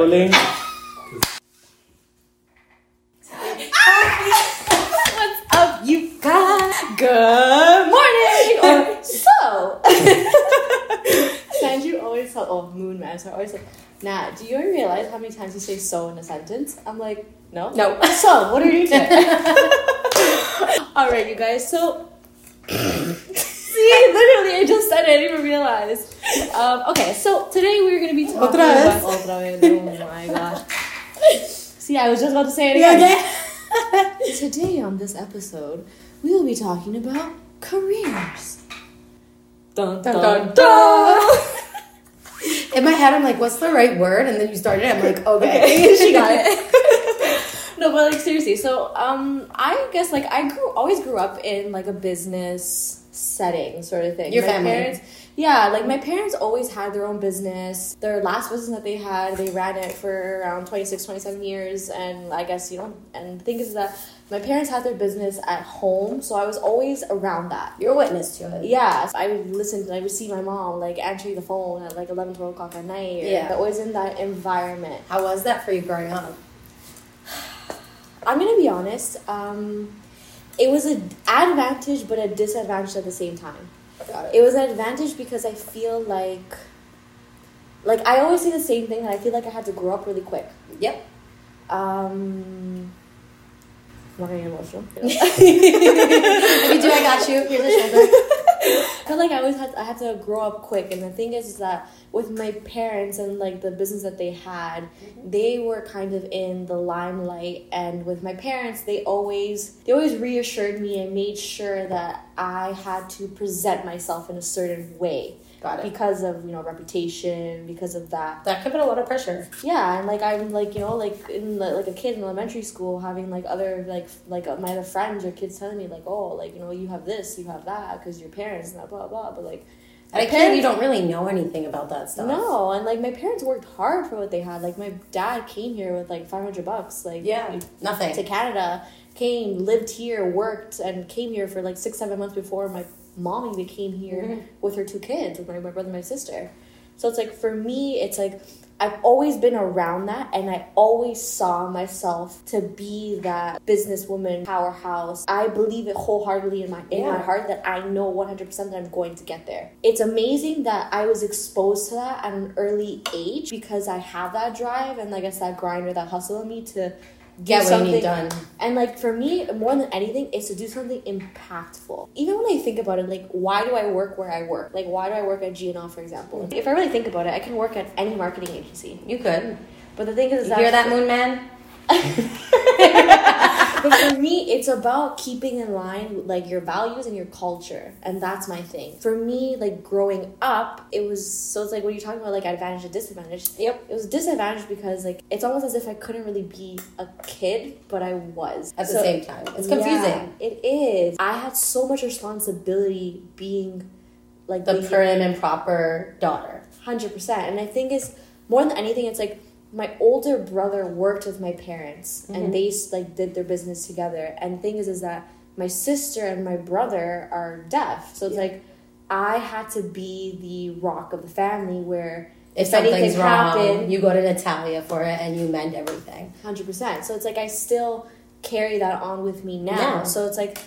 Rolling. What's up, you guys? Good morning! Or so. Sanju always tell, oh, Moon Man, so I always like, Nah, do you realize how many times you say so in a sentence? I'm like, no. No. So, what are you doing? Alright, you guys, so. See, literally, I just said it, I didn't even realize. Um, okay, so today we're gonna be talking Otra vez. about. Otra vez. Oh my gosh. See, I was just about to say it again. Today on this episode, we will be talking about careers. Dun Dun, dun, dun. In my head, I'm like, what's the right word? And then you started, I'm like, okay. she got it. no, but like seriously, so um, I guess like I grew always grew up in like a business setting sort of thing. Your my family. parents, yeah, like my parents always had their own business. Their last business that they had, they ran it for around 26, 27 years, and I guess you know. And the thing is that my parents had their business at home, so I was always around that. You're a witness to it. Yeah, I would listen. I would see my mom like answering the phone at like 11, 12 o'clock at night. Yeah. always in that environment. How was that for you growing up? I'm gonna be honest. Um, it was an advantage, but a disadvantage at the same time. Got It was an advantage because I feel like, like I always say the same thing. That I feel like I had to grow up really quick. Yep. Um, I'm not gonna get emotional. If you do, I got you. Here's a shoulder. I feel like I always had I had to grow up quick, and the thing is, is that with my parents and like the business that they had, mm-hmm. they were kind of in the limelight, and with my parents, they always they always reassured me and made sure that I had to present myself in a certain way Got it. because of you know reputation, because of that. That could put a lot of pressure. Yeah, and like I'm like you know like in the, like a kid in elementary school having like other like like uh, my other friends or kids telling me like oh like you know you have this you have that because your parents and blah blah blah but like At a kid, you don't really know anything about that stuff. no and like my parents worked hard for what they had like my dad came here with like five hundred bucks like Yeah. Nothing. to Canada came lived here worked and came here for like six seven months before my mom even came here Mhm. with her two kids with my, my brother and my sister. So it's like for me it's like i've always been around that and i always saw myself to be that businesswoman powerhouse. I believe it wholeheartedly in my in my heart that i know 100% that i'm going to get there. It's amazing that i was exposed to that at an early age because i have that drive and like i said that grinder that hustle in me to Get what you something need done. and like for me, more than anything, is to do something impactful. Even when I think about it, like why do I work where I work? Like why do I work at GNL, for example? If I really think about it, I can work at any marketing agency. You could. But the thing is, You that, hear that, Moon Man? but for me, it's about keeping in line with, like your values and your culture, and that's my thing. For me, like growing up, it was so it's like when you're talking about like advantage and disadvantage. Yep. It was disadvantage because like it's almost as if I couldn't really be a kid, but I was At the same time. It's confusing. Yeah, it is. I had so much responsibility being like The being- prim and proper daughter. Hundred percent. And I think is more than anything, it's like my older brother worked with my parents, Mhm. and they like did their business together. And thing is, is that my sister and my brother are deaf, so it's Yeah. like I had to be the rock of the family where If, If anything something's wrong, happened- you go to Natalia for it and you mend everything. hundred percent. So it's like I still carry that on with me now. Yeah. So it's like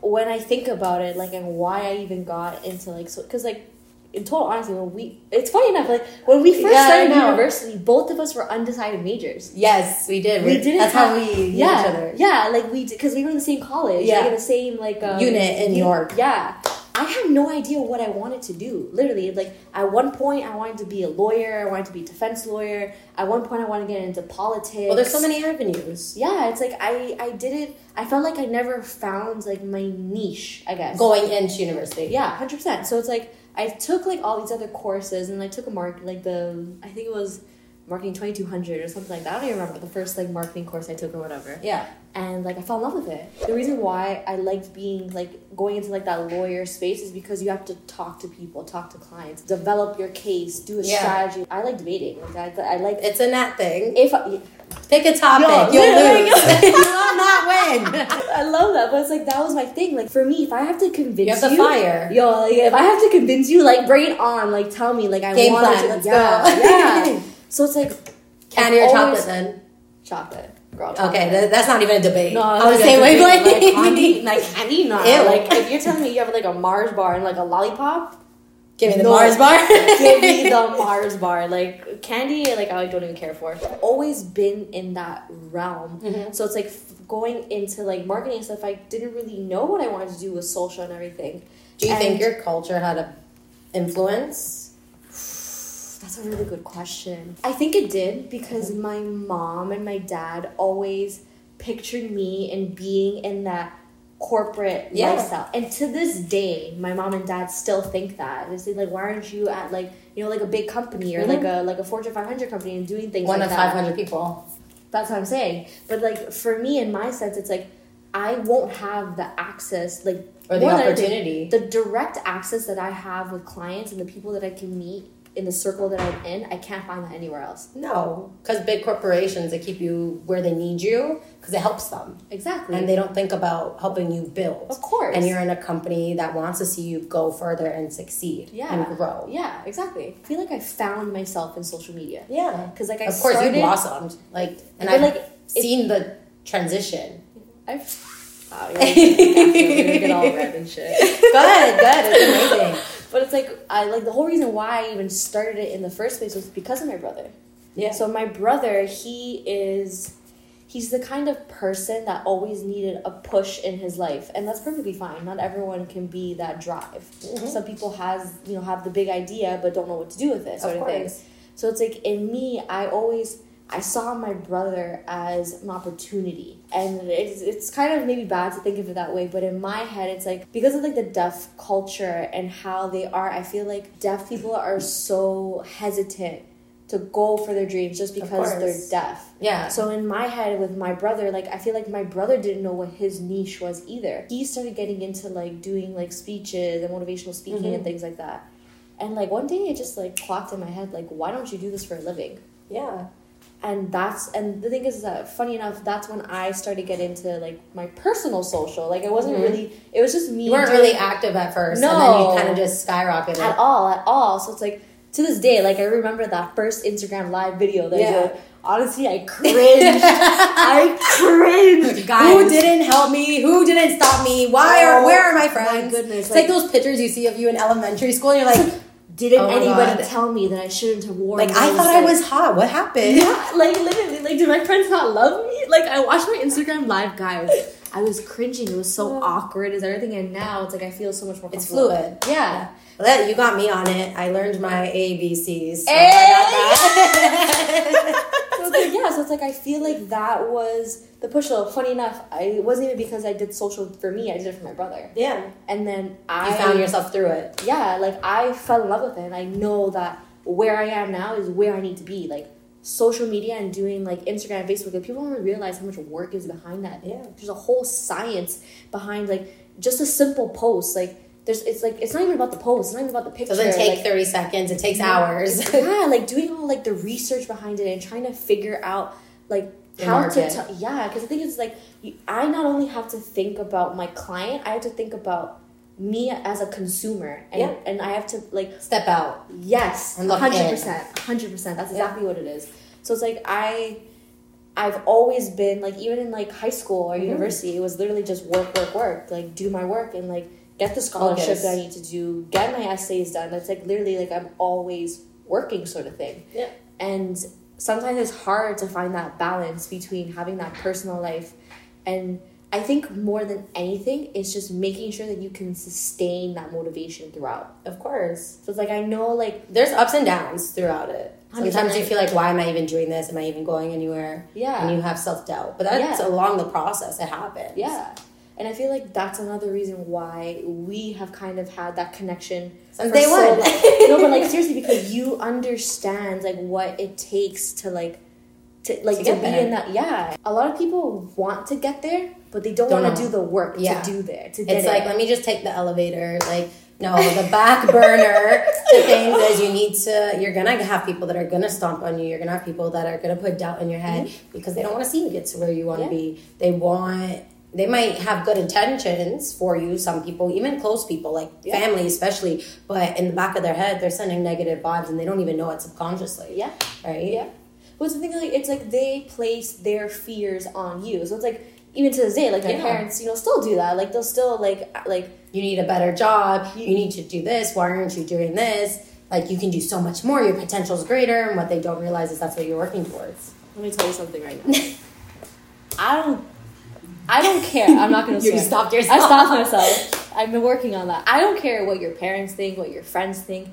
when I think about it, like and why I even got into like so because like in total honesty, when we it's funny enough like when we first Yeah, started university, both of us were undecided majors. Yes, we did. We didn't That's have- how we knew Yeah, each other. yeah, like we because we were in the same college, Yeah. like in the same like um, Unit in New York. Yeah, I had no idea what I wanted to do. Literally, like at one point, I wanted to be a lawyer. I wanted to be a defense lawyer. At one point, I wanted to get into politics. Well, there's so many avenues. Yeah, it's like I I didn't. I felt like I never found like my niche. I guess Going into university. yeah, hundred percent. So it's like I took like all these other courses and I took a mark like the I think it was marketing twenty two hundred or something like that. I don't even remember the first like marketing course I took or whatever. Yeah. And like I fell in love with it. The reason why I liked being like going into like that lawyer space is because you have to talk to people, talk to clients, develop your case, do a Yeah. strategy. I like debating. Like I, I like It's a nat thing. if I, Pick a topic. Yo, You'll lose. you will not win. I love that, but it's like that was my thing. Like for me, if I have to convince You have the fire. yo, like if I have to convince you, like bring it on. Like tell me, like I Game want plan, to. let's yeah, go. yeah. So it's like Candy or I've chocolate then? Chocolate. Girl, Okay, chocolate. th- that's not even a debate. No, I was like, same way. like, candy, like candy, not like if you're telling me you have like a Mars bar and like a lollipop, give me the No. Mars bar. give me the Mars bar. Like candy, like I don't even care for. I've always been in that realm, Mhm. so it's like going into like marketing stuff. I didn't really know what I wanted to do with social and everything. Do you think your culture had a influence? That's a really good question. I think it did because my mom and my dad always pictured me in being in that corporate Yeah. lifestyle. And to this day, my mom and dad still think that. They say like, why aren't you at like you know like a big company or like a like a Fortune 500 company and doing things One like of that? 500 people. That's what I'm saying. But like for me, in my sense, it's like I won't have the access like Or the more than anything, opportunity. the direct access that I have with clients and the people that I can meet in the circle that I'm in. I can't find that anywhere else. No, because big corporations they keep you where they need you because it helps them, Exactly. and they don't think about helping you build. Of course. And you're in a company that wants to see you go further and succeed yeah and grow. Yeah, exactly. I feel like I found myself in social media Yeah. because like I of course, started, you blossomed. Like, and I've like, seen the transition. I've. Wow, you're, you're gonna get all red and shit. good, good. It's amazing. But it's like I like the whole reason why I even started it in the first place was because of my brother. Yeah. So my brother, he is he's the kind of person that always needed a push in his life and that's perfectly fine. Not everyone can be that drive. Mhm. Some people has, you know, have the big idea but don't know what to do with it sort Of of, thing. So it's like in me, I always I saw my brother as an opportunity, and it's it's kind of maybe bad to think of it that way, but in my head, it's like because of like the deaf culture and how they are. I feel like deaf people are so hesitant to go for their dreams just because they're deaf. Yeah. So in my head with my brother, like I feel like my brother didn't know what his niche was either. He started getting into like doing like speeches and motivational speaking and Mhm. things like that. And like one day it just like clocked in my head like why don't you do this for a living? yeah. And that's and the thing is that funny enough that's when I started to get into like my personal social. Like it wasn't Mhm. really it was just me You weren't doing- really active at first, and then No. you kind of just skyrocketed. at all at all. So it's like to this day, like I remember that first Instagram live video that I Yeah. did. Honestly, I cringed. I cringed, guys. Who didn't help me? Who didn't stop me? Why are Oh, where are my friends my goodness, It's like, like- those pictures you see of you in elementary school, and you're like, Didn't Oh anybody God. tell me that I shouldn't have worn? like I thought I was hot. What happened? Yeah, like literally, like, do my friends not love me? Like, I watched my Instagram live, guys. I was cringing. It was so awkward Is everything, and now it's like I feel so much more. It's fluid. Yeah. Well, you got me on it. I learned my ABCs. So Hey! So like yeah, so it's like I feel like that was the push. So funny enough, I it wasn't even because I did social for me. I did it for my brother, yeah, and then I you found yourself through it. yeah, like I fell in love with it, and I know that where I am now is where I need to be. Like social media and doing like Instagram, and Facebook, and people don't realize how much work is behind that. Yeah. there's a whole science behind like just a simple post. Like there's, it's like it's not even about the post. It's not even about the picture. It doesn't take like, thirty seconds. It takes hours. yeah, like doing all like the research behind it and trying to figure out like how to t- yeah because the thing is like you, i not only have to think about my client i have to think about me as a consumer and, Yeah. and i have to like Step out. yes And 100% 100% that's exactly what it is so it's like i i've always been like even in like high school or Mhm. university it was literally just work work work like do my work and like get the scholarship that i need to do get my essays done it's like literally like i'm always working sort of thing Yeah. and sometimes it's hard to find that balance between having that personal life and i think more than anything it's just making sure that you can sustain that motivation throughout Of course. so it's like i know like There's ups and downs throughout it. Sometimes you feel like, why am I even doing this? Am I even going anywhere? Yeah. And you have self doubt. But that's Yeah. along the process. It happens. yeah and i feel like that's another reason why we have kind of had that connection Since day so one. no but like seriously because you understand like what it takes to like to like To to, be there. in that yeah a lot of people want to get there but they don't, Don't want to do the work Yeah. to do there to get It's it. like, let me just take the elevator. Like, no, the back burner to things is you need to, you're going to have people that are going to stomp on you. You're going to have people that are going to put doubt in your head because they don't want to see you get to where you want to Mm-hmm. Yeah. be. They want, they might have good intentions for you, some people, even close people, like Yeah. family especially, but in the back of their head, they're sending negative vibes and they don't even know it subconsciously. yeah Right? Yeah. But the thing like it's like they place their fears on you. So it's like even to this day, like my Yeah. parents, you know, still do that. Like they'll still like like You need a better job. You need to do this. Why aren't you doing this? Like you can do so much more. Your potential is greater, and what they don't realize is that's what you're working towards. let me tell you something right now. I don't I don't care. I'm not gonna You swear. stopped yourself. I stopped myself. I've been working on that. I don't care what your parents think, what your friends think.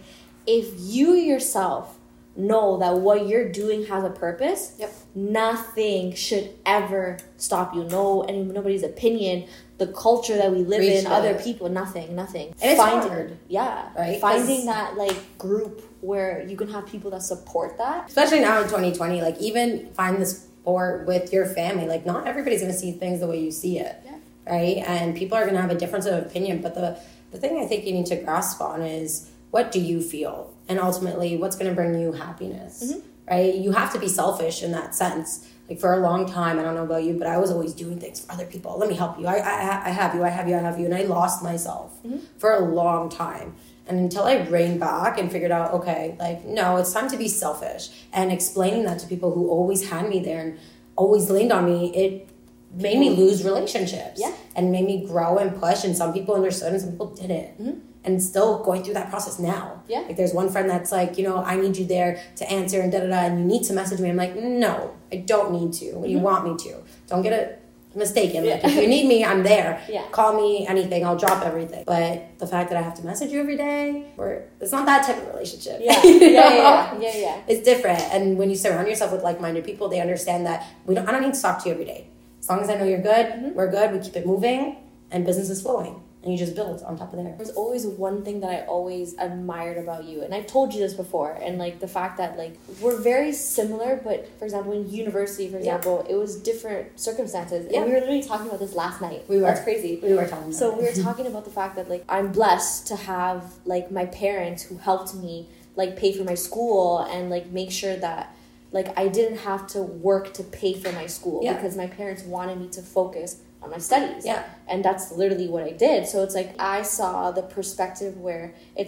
If you yourself know that what you're doing has a purpose, Yep. nothing should ever stop you. No, any nobody's opinion, the culture that we live Reach in, other it. people, nothing, nothing. And it's Finding- hard. Yeah, Right? Finding that like group where you can have people that support that. especially now in 2020 like even find the sport with your family. Like not everybody's going to see things the way you see it Yeah. right? And people are going to have a difference of opinion but the the thing i think you need to grasp on is what do you feel? And ultimately what's going to bring you happiness mm-hmm. right? You have to be selfish in that sense. Like for a long time i don't know about you but i was always doing things for other people. Let me help you. I, I, I have you i have you i have you. And i lost myself mm-hmm. for a long time and until I reined back and figured out, okay, like, no, it's time to be selfish and explaining that to people who always had me there and always leaned on me, it made me lose relationships. Yeah. And made me grow and push. And some people understood and some people didn't. Mm-hmm. And still going through that process now. Yeah. Like, there's one friend that's like, you know, I need you there to answer and da da da, and you need to message me. I'm like, no, I don't need to. When you mm-hmm. want me to. Don't get it mistaken. Like, Yeah. if you need me, I'm there. Yeah. Call me anything. I'll drop everything. But the fact that I have to message you every day, or it's not that type of relationship. Yeah, yeah, know? yeah, yeah, yeah. It's different. And when you surround yourself with like-minded people, they understand that we don't. I don't need to talk to you every day. As long as I know you're good, Mm-hmm. we're good. We keep it moving, and business is flowing, and you just build on top of there. There's always one thing that I always admired about you, and I've told you this before, and like the fact that like we're very similar, but for example, in university, for Yeah. example, it was different circumstances, Yeah. and we were literally talking about this last night. We were. That's crazy. We were talking. So we were talking about the fact that like I'm blessed to have like my parents who helped me like pay for my school and like make sure that like I didn't have to work to pay for my school Yeah. because my parents wanted me to focus on my studies. Yeah. And that's literally what I did. So it's like I saw the perspective where it's